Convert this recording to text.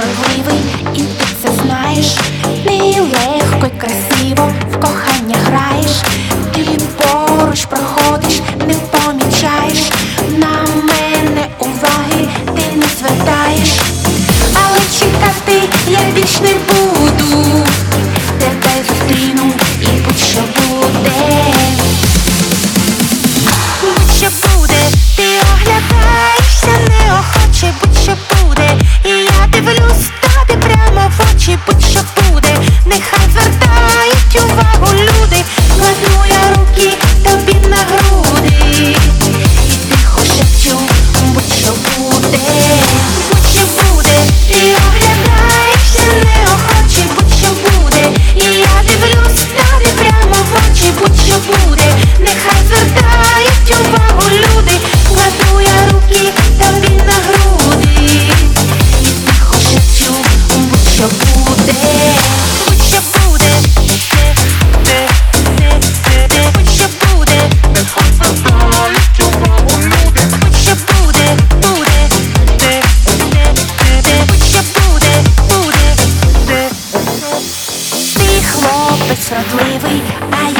Are we waiting? нехай звертають увагу люди, кладу я руки тобі на груди, і тихо шепчу, будь-що буде, будь-що буде, будь-що буде, нехай звертають увагу люди, будь-що буде, буде, будь-що буде, буде, ти хлопець родливий, а я